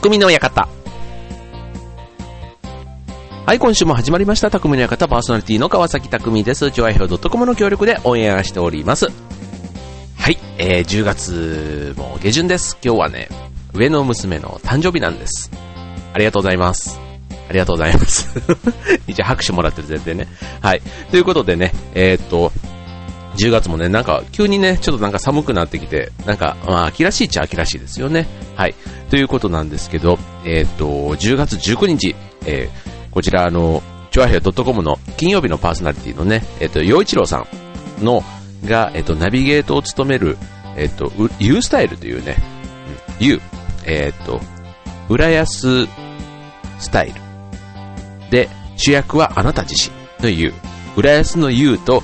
匠の館。はい、今週も始まりました、匠の館パーソナリティの川崎匠です。超愛表 .com の協力でオンエアしております。はい、えー、10月も下旬です。今日はね、上の娘の誕生日なんです。ありがとうございます。ありがとうございます。一応拍手もらってる前提ね。はい。ということでね、えー、っと、10月もね、なんか急にね、ちょっとなんか寒くなってきて、なんか、まあ、秋らしいっちゃ秋らしいですよね。はい。ということなんですけど、えっ、と、10月19日、えー、こちらあの、チョアヘア .com の金曜日のパーソナリティのね、えっ、と、洋一郎さんの、が、えっ、と、ナビゲートを務める、えっ、と、U スタイルというね、うん、U、えっ、と、浦安スタイル。で、主役はあなた自身の U。浦安の U と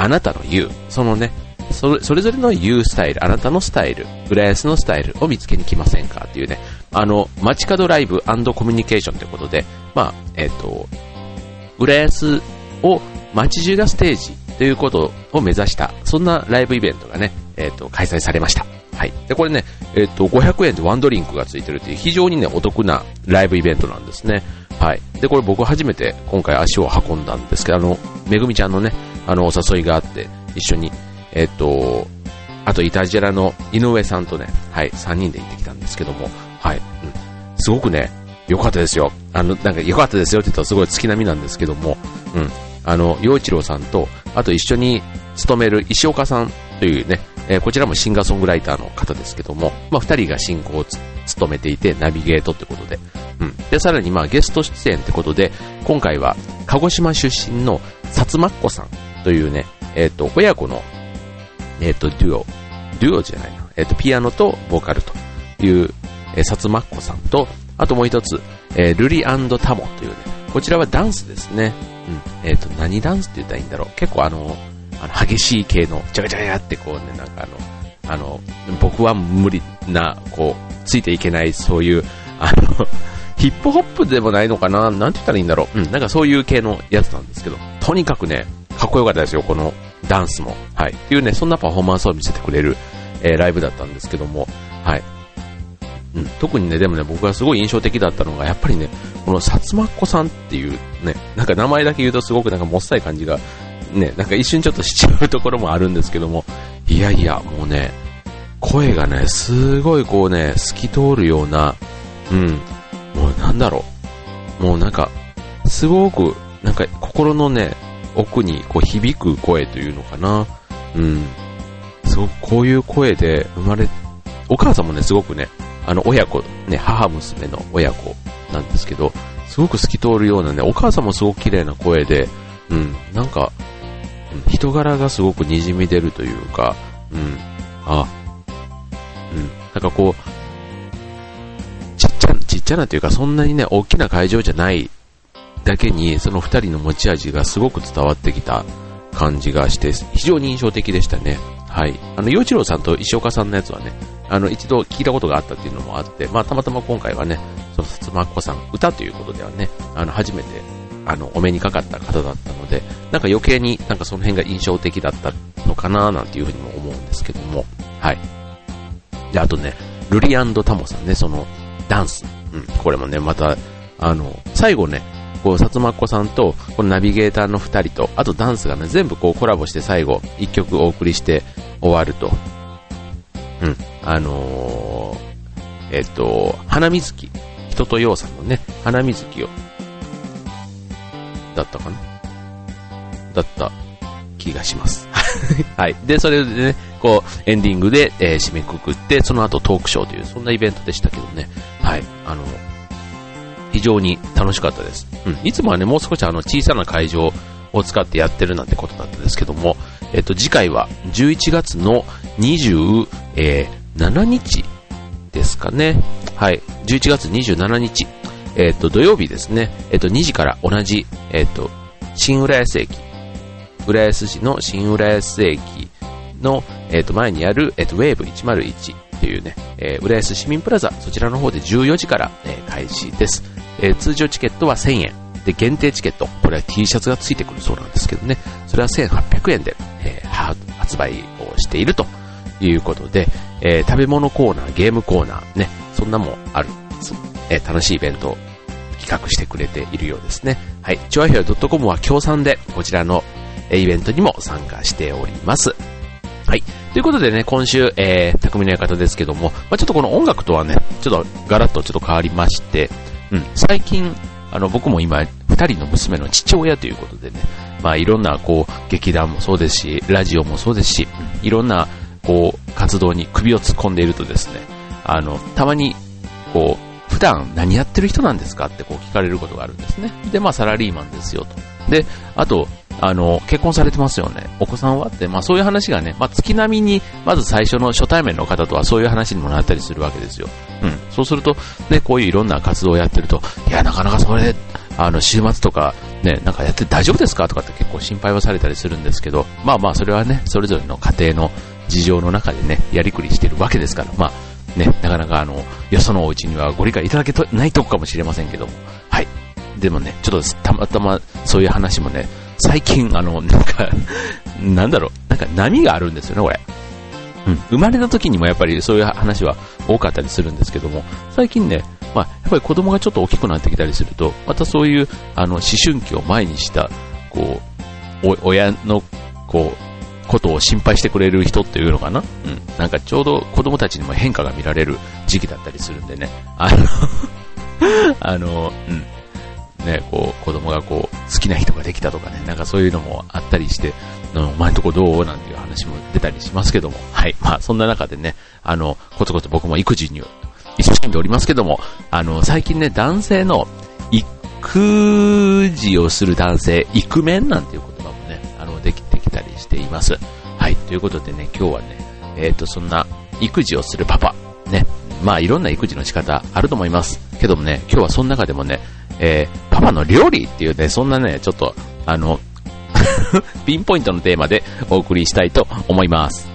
あなたの U、そのね、それそれぞれの U スタイル、あなたのスタイル、浦安のスタイルを見つけに来ませんかっていうね、あの、街角ライブコミュニケーションということで、まあ、えっ、ー、と、浦安を街中がステージということを目指した、そんなライブイベントがね、えっ、ー、と、開催されました。はい。で、これね、えっ、ー、と、500円でワンドリンクがついてるっていう非常にね、お得なライブイベントなんですね。はい。で、これ僕初めて今回足を運んだんですけど、あの、めぐみちゃんのね、あの、お誘いがあって、一緒に、えっと、あと、イタジェラの井上さんとね、はい、3人で行ってきたんですけども、はい、うん、すごくね、良かったですよ。あの、なんか良かったですよって言ったらすごい月並みなんですけども、うん、あの、洋一郎さんと、あと一緒に勤める石岡さんというね、えー、こちらもシンガーソングライターの方ですけども、まあ、二人が進行を務めていて、ナビゲートってことで、うん。で、さらにまあゲスト出演ってことで、今回は鹿児島出身の薩摩っ子さんというね、えっ、ー、と、親子の、えっ、ー、と、デュオ、デュオじゃないな、えっ、ー、と、ピアノとボーカルという、えー、薩摩っ子さんと、あともう一つ、えー、ルリタモというね、こちらはダンスですね。うん。えっ、と、何ダンスって言ったらいいんだろう。結構あの、あの激しい系の、ジャガジャガってこうね、なんかあの、あの、僕は無理な、こう、ついていけない、そういう、あの、ヒップホップでもないのかな？なんて言ったらいいんだろう？うん、なんかそういう系のやつなんですけど、とにかくね、かっこよかったですよ、このダンスも。はい。っていうね、そんなパフォーマンスを見せてくれる、えー、ライブだったんですけども、はい。うん、特にね、でもね、僕がすごい印象的だったのが、やっぱりね、この薩摩っ子さんっていうね、なんか名前だけ言うとすごくなんかもっさい感じが、ね、なんか一瞬ちょっとしちゃうところもあるんですけども、いやいや、もうね、声がね、すごいこうね、透き通るような、うん、なんだろう、もうなんか、すごく、なんか心のね、奥にこう響く声というのかな。うん。すごくこういう声で生まれ、お母さんもね、すごくね、あの、親子、ね、母娘の親子なんですけど、すごく透き通るようなね、お母さんもすごく綺麗な声で、うん、なんか、人柄がすごく滲み出るというか、うん、あ、うん、なんかこう、ちゃ、なというか、そんなにね、大きな会場じゃないだけに、その二人の持ち味がすごく伝わってきた感じがして、非常に印象的でしたね。はい。あの、洋一郎さんと石岡さんのやつはね、あの、一度聞いたことがあったっていうのもあって、まあ、たまたま今回はね、その、薩摩っ子さん、歌ということではね、あの、初めて、あの、お目にかかった方だったので、なんか余計になんかその辺が印象的だったのかななんていうふうにも思うんですけども、はい。で、あとね、ルリアンド・タモさんね、その、ダンス。うん、これもね、また、あの、最後ね、こう、薩摩っ子さんと、このナビゲーターの二人と、あとダンスがね、全部こうコラボして最後、一曲お送りして終わると。うん。あのー、えっと、花水木。人とようさんのね、花水木を、だったかな？だった気がします。はい。で、それでね、こう、エンディングで、えー、締めくくって、その後トークショーという、そんなイベントでしたけどね。はい。あの、非常に楽しかったです。うん。いつもはね、もう少しあの小さな会場を使ってやってるなんてことだったんですけども、えっと、次回は11月の27日ですかね。はい。11月27日。えっと、土曜日ですね。えっと、2時から同じ、えっと、新浦安駅。浦安市の新浦安駅の、えっと、前にある、えっと、ウェーブ101というね、えー、浦安市民プラザ、そちらの方で14時から、えー、開始です。えー、通常チケットは1000円。で、限定チケット。これは T シャツが付いてくるそうなんですけどね。それは1800円で、えー、発売をしているということで、えー、食べ物コーナー、ゲームコーナー、ね、そんなもある。えー、楽しいイベントを企画してくれているようですね。はい。チョアヘア .com は協賛で、こちらのイベントにも参加しております。はい。ということでね、今週、えー、匠の館ですけども、まあ、ちょっとこの音楽とはね、ちょっとガラッとちょっと変わりまして、うん、最近、あの、僕も今、二人の娘の父親ということでね、まあ、いろんな、こう、劇団もそうですし、ラジオもそうですし、いろんな、こう、活動に首を突っ込んでいるとですね、あの、たまに、こう、普段何やってる人なんですかってこう聞かれることがあるんですね。で、まあ、サラリーマンですよと。で、あと、あの、結婚されてますよね。お子さんはって、まあそういう話がね、まあ月並みに、まず最初の初対面の方とはそういう話にもなったりするわけですよ。うん。そうすると、ね、こういういろんな活動をやってると、いや、なかなかそれ、あの、週末とか、ね、なんかやって大丈夫ですかとかって結構心配はされたりするんですけど、まあまあそれはね、それぞれの家庭の事情の中でね、やりくりしてるわけですから、まあ、ね、なかなかあの、よそのお家にはご理解いただけないとこかもしれませんけども、はい。でもね、ちょっとたまたまそういう話もね、最近、あの、なんか、なんだろう、なんか波があるんですよね、これ。うん。生まれた時にもやっぱりそういう話は多かったりするんですけども、最近ね、まあ、やっぱり子供がちょっと大きくなってきたりすると、またそういう、あの、思春期を前にした、こう、親の、こう、ことを心配してくれる人っていうのかなうん。なんかちょうど子供たちにも変化が見られる時期だったりするんでね。あの あの、うん。ね、こう、子供がこう、好きな人ができたとかね、なんかそういうのもあったりして、お前んとこどう？なんていう話も出たりしますけども、はい。まあ、そんな中でね、あの、コツコツ僕も育児に一生懸命おりますけども、あの、最近ね、男性の育児をする男性、イクメンなんていう言葉もね、あの、できてきたりしています。はい。ということでね、今日はね、えっ、ー、と、そんな、育児をするパパ、ね、まあいろんな育児の仕方あると思います。けどもね、今日はその中でもね、えー、パパの料理っていうね、そんなね、ちょっと、あの、ピンポイントのテーマでお送りしたいと思います。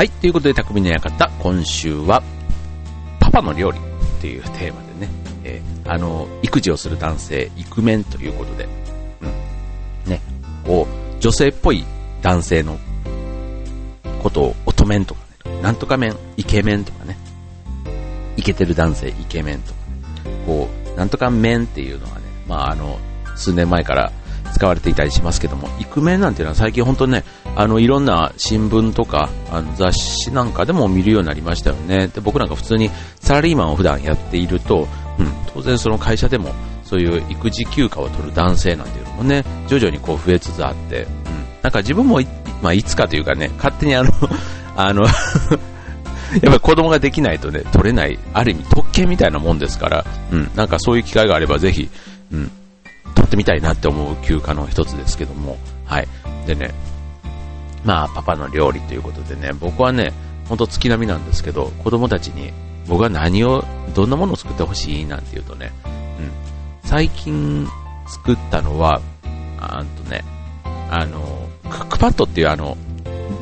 はい。ということで、匠の館、今週は、パパの料理っていうテーマでね、えー、あの、育児をする男性、イクメンということで、うん。ね、こう、女性っぽい男性のことを、乙面とかね、なんとか面、イケメンとかね、イケてる男性、イケメンとか、ね、こう、なんとか面っていうのはね、まあ、あの、数年前から使われていたりしますけども、イクメンなんていうのは最近本当ね、あの、いろんな新聞とか、あの雑誌なんかでも見るようになりましたよね。で、僕なんか普通にサラリーマンを普段やっていると、うん、当然その会社でもそういう育児休暇を取る男性なんていうのもね、徐々にこう増えつつあって、うん、なんか自分もい、まあ、いつかというかね、勝手にあのあの やっぱり子供ができないとね、取れない、ある意味特権みたいなもんですから、うん、なんかそういう機会があればぜひ、うん、ってみたいなって思う休暇の一つですけども、はい。でね、まあ、パパの料理ということでね、僕はね、ほんと月並みなんですけど、子供たちに僕は何を、どんなものを作ってほしいなんて言うとね、うん。最近作ったのは、あとね、あの、クックパッドっていうあの、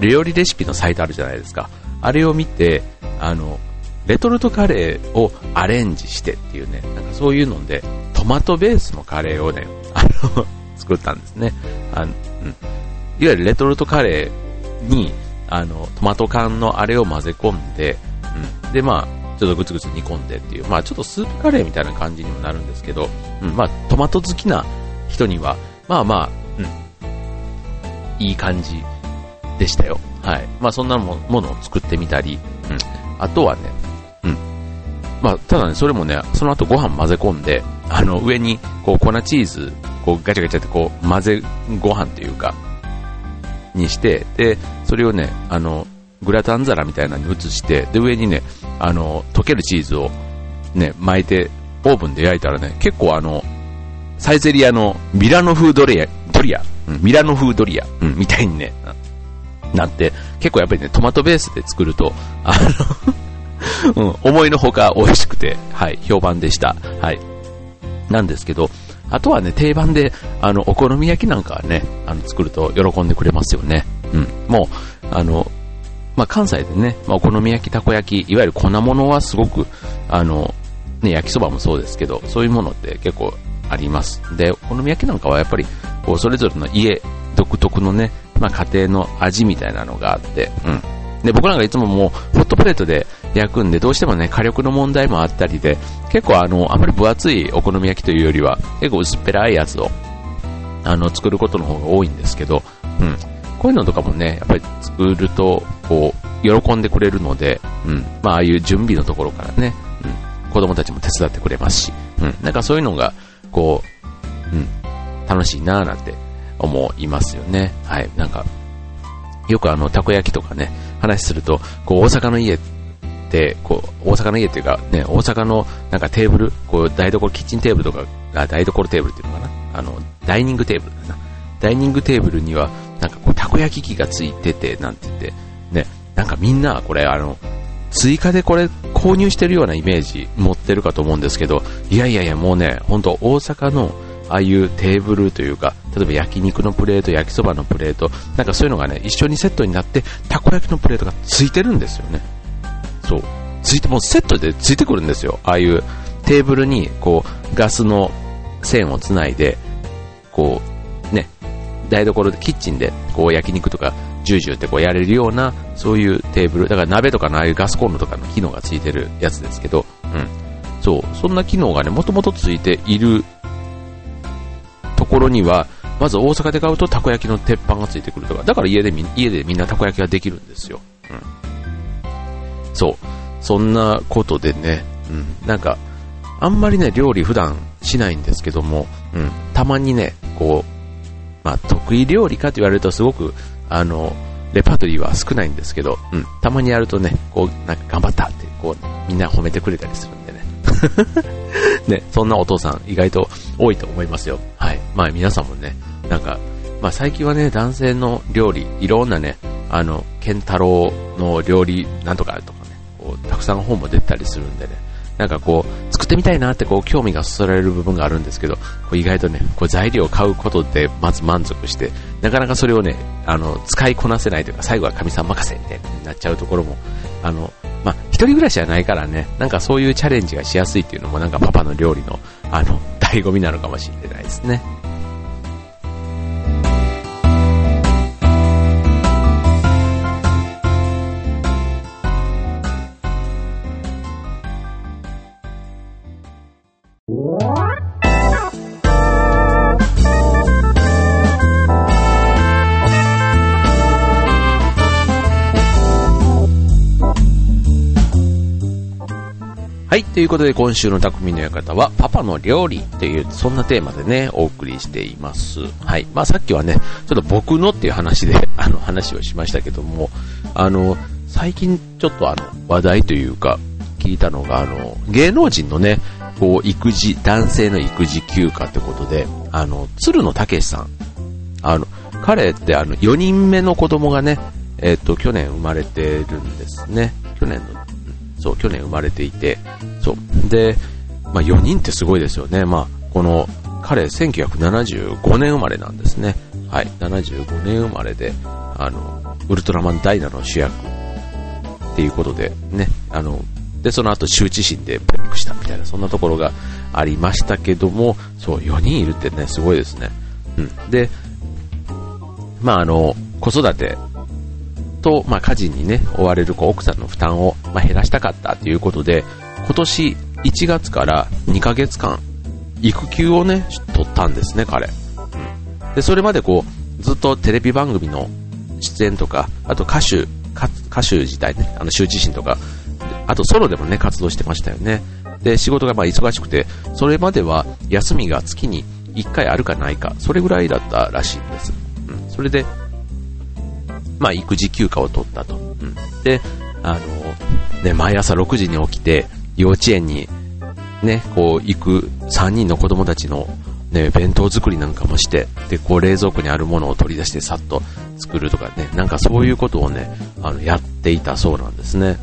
料理レシピのサイトあるじゃないですか。あれを見て、あの、レトルトカレーをアレンジしてっていうね、なんかそういうので、トマトベースのカレーをね、あの、作ったんですね。あの、うん。いわゆるレトルトカレーに、あの、トマト缶のあれを混ぜ込んで、うん。で、まあ、ちょっとぐつぐつ煮込んでっていう、まあちょっとスープカレーみたいな感じにもなるんですけど、うん、まあトマト好きな人には、まあまあ、うん、いい感じでしたよ。はい。まあそんなものを作ってみたり、うん。あとはね、うん。まあただね、それもね、その後ご飯混ぜ込んで、あの上にこう粉チーズこうガチャガチャってこう混ぜご飯というか、にして、で、それをね、あの、グラタン皿みたいなのに移して、で、上にね、あの、溶けるチーズをね、巻いて、オーブンで焼いたらね、結構あの、サイゼリアのミラノ風ドリア、ドリア、うん、ミラノ風ドリア、うん、みたいにね、なって、結構やっぱりね、トマトベースで作ると、あのうん、思いのほか美味しくて、はい、評判でした。はい。なんですけど、あとはね、定番で、あの、お好み焼きなんかはね、あの、作ると喜んでくれますよね。うん。もう、あの、まあ、関西でね、まあ、お好み焼き、たこ焼き、いわゆる粉物はすごく、あの、ね、焼きそばもそうですけど、そういうものって結構あります。で、お好み焼きなんかはやっぱり、こう、それぞれの家独特のね、まあ、家庭の味みたいなのがあって、うん。で、僕なんかいつももう、ホットプレートで焼くんで、どうしてもね、火力の問題もあったりで、結構あの、あまり分厚いお好み焼きというよりは、結構薄っぺらいやつを、あの、作ることの方が多いんですけど、うん。こういうのとかもね、やっぱり作ると、こう、喜んでくれるので、うん。まあ、ああいう準備のところからね、うん。子供たちも手伝ってくれますし、うん。なんかそういうのが、こう、うん。楽しいなぁなんて思いますよね。はい。なんか、よくあの、たこ焼きとかね、話すると、こう、大阪の家って、こう、大阪の家っていうか、ね、大阪のなんかテーブル、こう、台所、キッチンテーブルとか、あ、台所テーブルっていうのかな？あの、ダイニングテーブルだな。ダイニングテーブルには、なんかこう、たこ焼き器がついてて、なんて言って、ね、なんかみんな、これあの、追加でこれ購入してるようなイメージ持ってるかと思うんですけど、いやいやいや、もうね、本当大阪の、ああいうテーブルというか、例えば焼肉のプレート、焼きそばのプレート、なんかそういうのがね、一緒にセットになって、たこ焼きのプレートがついてるんですよね。そう。ついて、もうセットでついてくるんですよ。ああいうテーブルに、こう、ガスの線をつないで、こう、ね、台所で、キッチンで、こう、焼肉とか、ジュージューってこうやれるような、そういうテーブル、だから鍋とかのああいうガスコンロとかの機能がついてるやつですけど、うん。そう、そんな機能がね、もともとついているところには、まず大阪で買うとたこ焼きの鉄板がついてくるとか、だから家でみ家でみんなたこ焼きができるんですよ。うん。そう。そんなことでね、うん。なんか、あんまりね、料理普段しないんですけども、うん。たまにね、こう、まあ、得意料理かと言われるとすごく、あの、レパートリーは少ないんですけど、うん。たまにやるとね、こう、なんか頑張ったって、こう、みんな褒めてくれたりするんでね。ね、そんなお父さん意外と多いと思いますよ。はい。まあ皆さんもね、なんか、まあ最近はね、男性の料理、いろんなね、あの、ケンタロウの料理なんとかとかね、こう、たくさん本も出たりするんでね、なんかこう、作ってみたいなってこう、興味がそそられる部分があるんですけど、こう意外とね、こう材料を買うことでまず満足して、なかなかそれをね、あの、使いこなせないというか、最後は神さん任せみたいになっちゃうところも、あの、まあ、一人暮らしじゃないからね、なんかそういうチャレンジがしやすいっていうのもなんかパパの料理の、あの、醍醐味なのかもしれないですね。い。ということで、今週の匠の館は、パパの料理という、そんなテーマでね、お送りしています。はい。まあ、さっきはね、ちょっと僕のっていう話で、あの、話をしましたけども、あの、最近ちょっとあの、話題というか、聞いたのが、あの、芸能人のね、こう、育児、男性の育児休暇ってことで、あの、鶴野武さん。あの、彼ってあの、4人目の子供がね、えっ、と、去年生まれてるんですね。去年のそう、去年生まれていて、で、まあ4人ってすごいですよね。まあ、この、彼、1975年生まれなんですね。はい、75年生まれで、あの、ウルトラマンダイナの主役っていうことで、ね、あの、で、その後、羞恥心でブレイクしたみたいな、そんなところがありましたけども、そう、4人いるってね、すごいですね。うん。で、まあ、あの、子育てと、まあ、家事にね、追われるこう奥さんの負担を、まあ、減らしたかったということで、今年1月から2ヶ月間、育休をね、取ったんですね、彼。で、それまでこう、ずっとテレビ番組の出演とか、あと歌手、歌手自体ね、あの、羞恥心とか、あとソロでもね、活動してましたよね。で、仕事がまあ忙しくて、それまでは休みが月に1回あるかないか、それぐらいだったらしいんです。うん。それで、まあ、育児休暇を取ったと。うん、で、あの、ね、毎朝6時に起きて、幼稚園に、ね、こう、行く3人の子供たちの、ね、弁当作りなんかもして、で、こう、冷蔵庫にあるものを取り出してさっと作るとかね、なんかそういうことをね、あの、やっていたそうなんですね。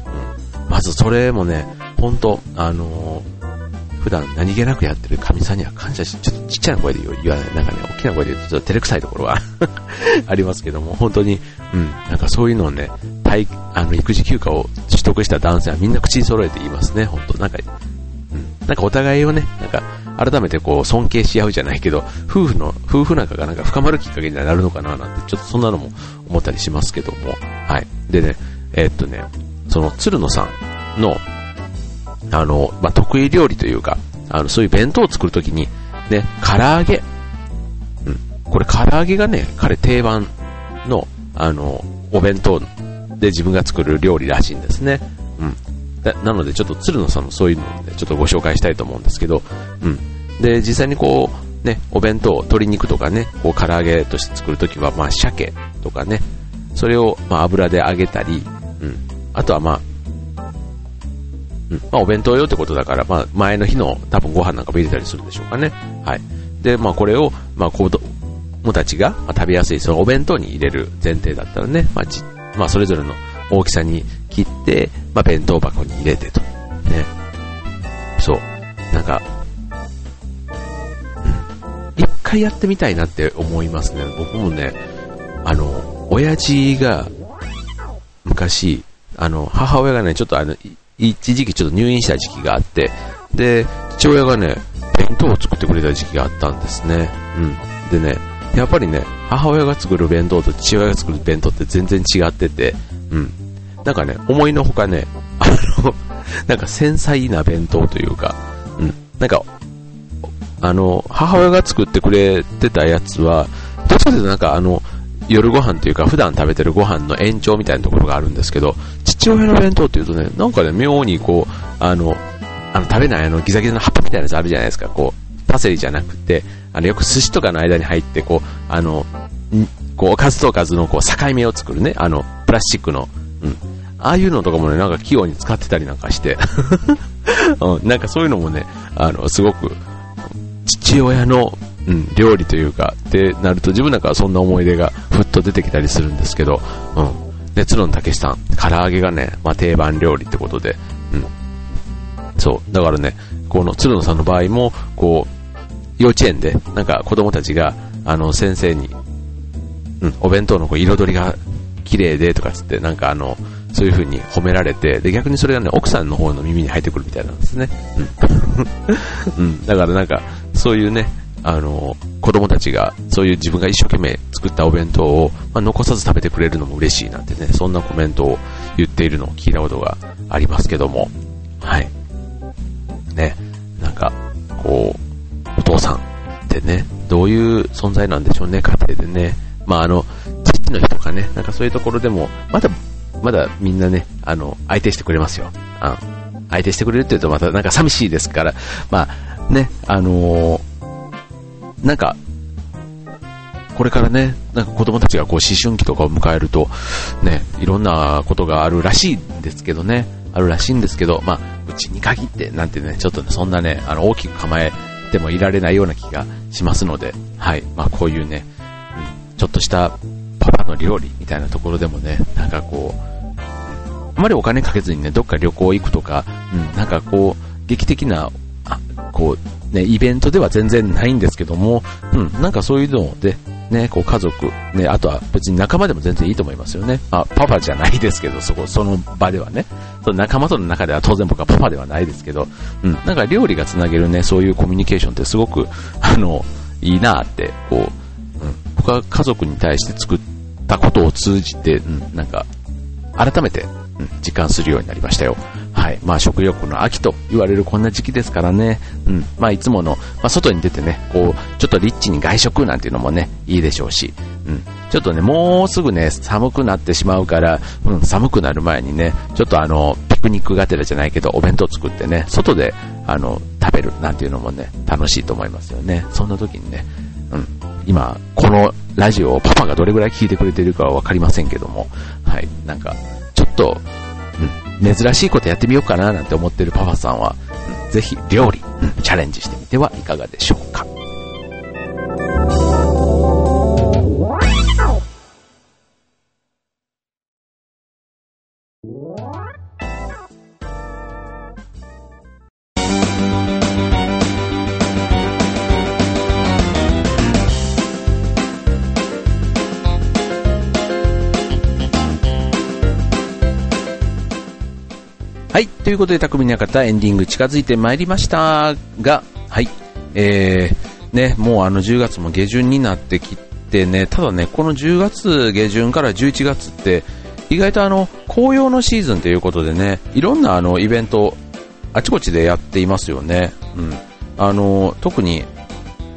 うん。まずそれもね、本当あのー、普段何気なくやってる神さんには感謝し、ちょっとちっちゃな声で言わない、なんかね、大きな声で言うとちょっと照れくさいところは ありますけども、本当に、うん、なんかそういうのをね、体、あの、育児休暇を取得した男性はみんな口に揃えて言いますね、本当なんか、うん、なんかお互いをね、なんか、改めてこう尊敬し合うじゃないけど、夫婦の、夫婦仲がなんか深まるきっかけになるのかななんて、ちょっとそんなのも思ったりしますけども、はい。でね、えー、っとね、その鶴野さんの、あの、まあ、得意料理というか、あの、そういう弁当を作るときに、ね、唐揚げ。うん。これ唐揚げがね、彼定番の、あの、お弁当で自分が作る料理らしいんですね。うん。なのでちょっと鶴野さんのそういうのを、ね、ちょっとご紹介したいと思うんですけど、うん。で、実際にこう、ね、お弁当、鶏肉とかね、こう唐揚げとして作るときは、まあ、鮭とかね、それを、まあ、油で揚げたり、うん。あとはまあ、うん。まあ、お弁当用ってことだから、まあ、前の日の多分ご飯なんかも入れたりするんでしょうかね。はい。で、まあ、これを、まあ、子供たちが、まあ、食べやすい、そのお弁当に入れる前提だったらね、まあ、まあ、それぞれの大きさに切って、まあ、弁当箱に入れてと。ね。そう。なんか、うん。一回やってみたいなって思いますね。僕もね、あの、親父が、昔、あの、母親がね、ちょっとあの、一時期ちょっと入院した時期があって、で、父親がね、弁当を作ってくれた時期があったんですね。うん。でね、やっぱりね、母親が作る弁当と父親が作る弁当って全然違ってて、うん。なんかね、思いのほかね、あの、なんか繊細な弁当というか、うん。なんか、あの、母親が作ってくれてたやつは、どっちかというとなんかあの、夜ご飯というか普段食べてるご飯の延長みたいなところがあるんですけど、父親の弁当っていうとね、なんかね、妙にこう、あの、あの食べないあのギザギザの葉っぱみたいなやつあるじゃないですか、こう、パセリじゃなくて、あの、よく寿司とかの間に入って、こう、あの、こう、おかずとおかずのこう、境目を作るね、あの、プラスチックの、うん。ああいうのとかもね、なんか器用に使ってたりなんかして うん、なんかそういうのもね、あの、すごく、父親のうん、料理というか、ってなると自分なんかはそんな思い出がふっと出てきたりするんですけど、うん。で、鶴野武さん、唐揚げがね、まあ、定番料理ってことで、うん。そう。だからね、この鶴野さんの場合も、こう、幼稚園で、なんか子供たちが、あの、先生に、うん、お弁当のこう彩りが綺麗でとかつって、なんかあの、そういう風に褒められて、で、逆にそれがね、奥さんの方の耳に入ってくるみたいなんですね。うん。うん。だからなんか、そういうね、あの、子供たちが、そういう自分が一生懸命作ったお弁当を、まあ、残さず食べてくれるのも嬉しいなんてね、そんなコメントを言っているのを聞いたことがありますけども、はい。ね、なんか、こう、さんってね、どういう存在なんでしょうね、家庭でね。まあ、あの、父の日とかね、なんかそういうところでも、まだ、まだみんなね、あの、相手してくれますよ。うん。相手してくれるって言うとまたなんか寂しいですから、まあ、ね、あのーなんか、これからね、なんか子供たちがこう思春期とかを迎えると、ね、いろんなことがあるらしいんですけどね、あるらしいんですけど、まあ、うちに限ってなんてね、ちょっとね、そんなね、あの、大きく構えてもいられないような気がしますので、はい、まあ、こういうね、うん、ちょっとしたパパの料理みたいなところでもね、なんかこう、あまりお金かけずにね、どっか旅行行くとか、うん、なんかこう、劇的な、あこう、ね、イベントでは全然ないんですけども、うん、なんかそういうので、ね、こう家族、ね、あとは別に仲間でも全然いいと思いますよね。あ、パパじゃないですけど、そこ、その場ではね。その仲間との中では当然僕はパパではないですけど、うん、なんか料理がつなげるね、そういうコミュニケーションってすごく、あの、いいなって、こう、うん、僕は家族に対して作ったことを通じて、うん、なんか、改めて、うん、実感するようになりましたよ。はい。まあ食欲の秋と言われるこんな時期ですからね。うん。まあいつもの、まあ外に出てね、こう、ちょっとリッチに外食なんていうのもね、いいでしょうし。うん。ちょっとね、もうすぐね、寒くなってしまうから、うん、寒くなる前にね、ちょっとあの、ピクニックがてらじゃないけど、お弁当作ってね、外で、あの、食べるなんていうのもね、楽しいと思いますよね。そんな時にね、うん。今、このラジオをパパがどれぐらい聞いてくれてるかはわかりませんけども、はい。なんか、ちょっと、珍しいことやってみようかななんて思ってるパパさんは、うん、ぜひ料理、チャレンジしてみてはいかがでしょうか。はい。ということで、匠の館エンディング近づいてまいりましたが、はい。えー、ね、もうあの10月も下旬になってきてね、ただね、この10月下旬から11月って、意外とあの、紅葉のシーズンということでね、いろんなあの、イベント、あちこちでやっていますよね。うん。あの、特に、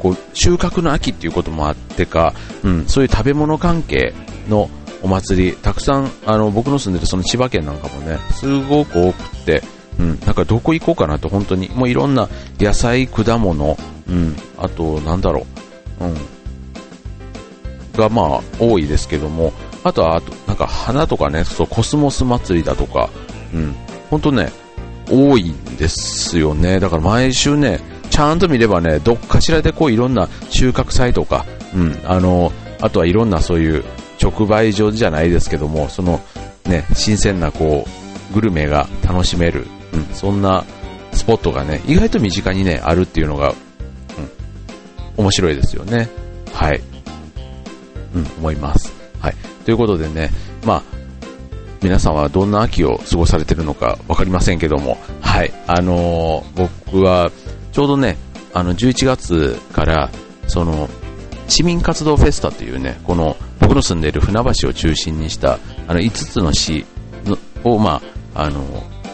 こう、収穫の秋っていうこともあってか、うん、そういう食べ物関係のお祭り、たくさん、あの、僕の住んでるその千葉県なんかもね、すごく多くって、うん、なんかどこ行こうかなと本当に、もういろんな野菜、果物、うん、あと、なんだろう、うん、がまあ多いですけども、あとは、あと、なんか花とかね、そう、コスモス祭りだとか、うん、本当ね、多いんですよね。だから毎週ね、ちゃんと見ればね、どっかしらでこういろんな収穫祭とか、うん、あの、あとはいろんなそういう直売所じゃないですけども、そのね、新鮮なこう、グルメが楽しめる、うん、そんなスポットがね、意外と身近にね、あるっていうのが、うん、面白いですよね。はい。うん、思います。はい。ということでね、まあ、皆さんはどんな秋を過ごされてるのか分かりませんけども、はい。あのー、僕は、ちょうどね、あの、11月から、その、市民活動フェスタというね、この、僕の住んでいる船橋を中心にした、あの、5つの市を、まあ、あの、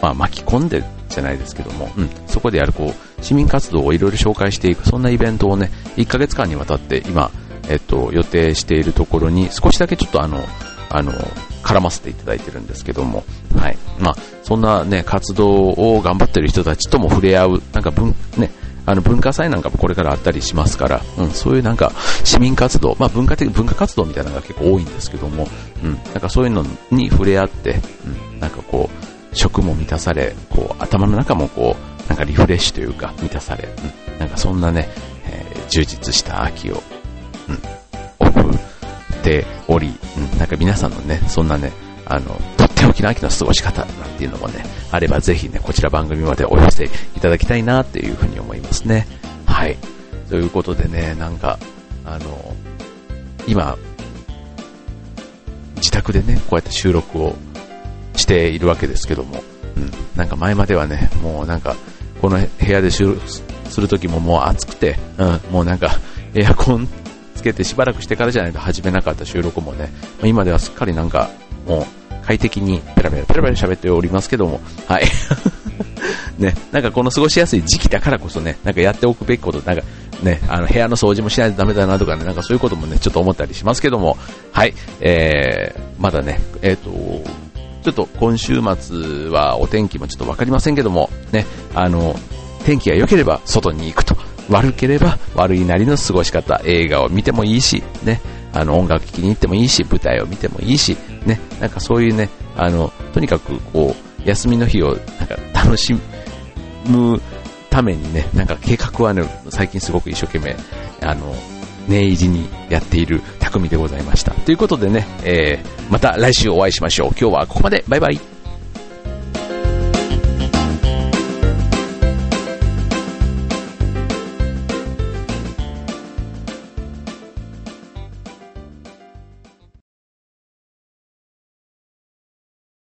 まあ、巻き込んでじゃないですけども、うん、そこでやる、こう、市民活動をいろいろ紹介していく、そんなイベントをね、1ヶ月間にわたって今、えっと、予定しているところに、少しだけちょっとあの、あの、絡ませていただいてるんですけども、はい。まあ、そんなね、活動を頑張ってる人たちとも触れ合う、なんか文、ね、あの文化祭なんかもこれからあったりしますから、うん、そういうなんか市民活動、まあ文化的、文化活動みたいなのが結構多いんですけども、うん、なんかそういうのに触れ合って、うん、なんかこう、食も満たされ、こう、頭の中もこう、なんかリフレッシュというか、満たされ、うん、なんかそんなね、えー、充実した秋を、うん、送っており、うん、なんか皆さんのね、そんなね、あの、とっておきの秋の過ごし方なんていうのもね、あればぜひね、こちら番組までお寄せいただきたいなっていうふうに思いますね。はい。ということでね、なんか、あの、今、自宅でね、こうやって収録をしているわけですけども、うん、なんか前まではね、もうなんか、この部屋で収録するときももう暑くて、うん、もうなんか、エアコンつけてしばらくしてからじゃないと始めなかった収録もね、今ではすっかりなんか、もう快適にペラペラペラペラ喋っておりますけども、はい。ね、なんかこの過ごしやすい時期だからこそね、なんかやっておくべきこと、なんかね、あの部屋の掃除もしないとダメだなとかね、なんかそういうこともね、ちょっと思ったりしますけども、はい、えー、まだね、えっ、ー、と、ちょっと今週末はお天気もちょっとわかりませんけども、ね、あの、天気が良ければ外に行くと。悪ければ悪いなりの過ごし方、映画を見てもいいし、ね、あの音楽聴きに行ってもいいし、舞台を見てもいいし、ね、なんかそういうね、あの、とにかくこう、休みの日をなんか楽しむためにね、なんか計画はね、最近すごく一生懸命、あの、念入りにやっている匠でございました。ということでね、えー、また来週お会いしましょう。今日はここまで。バイバイ。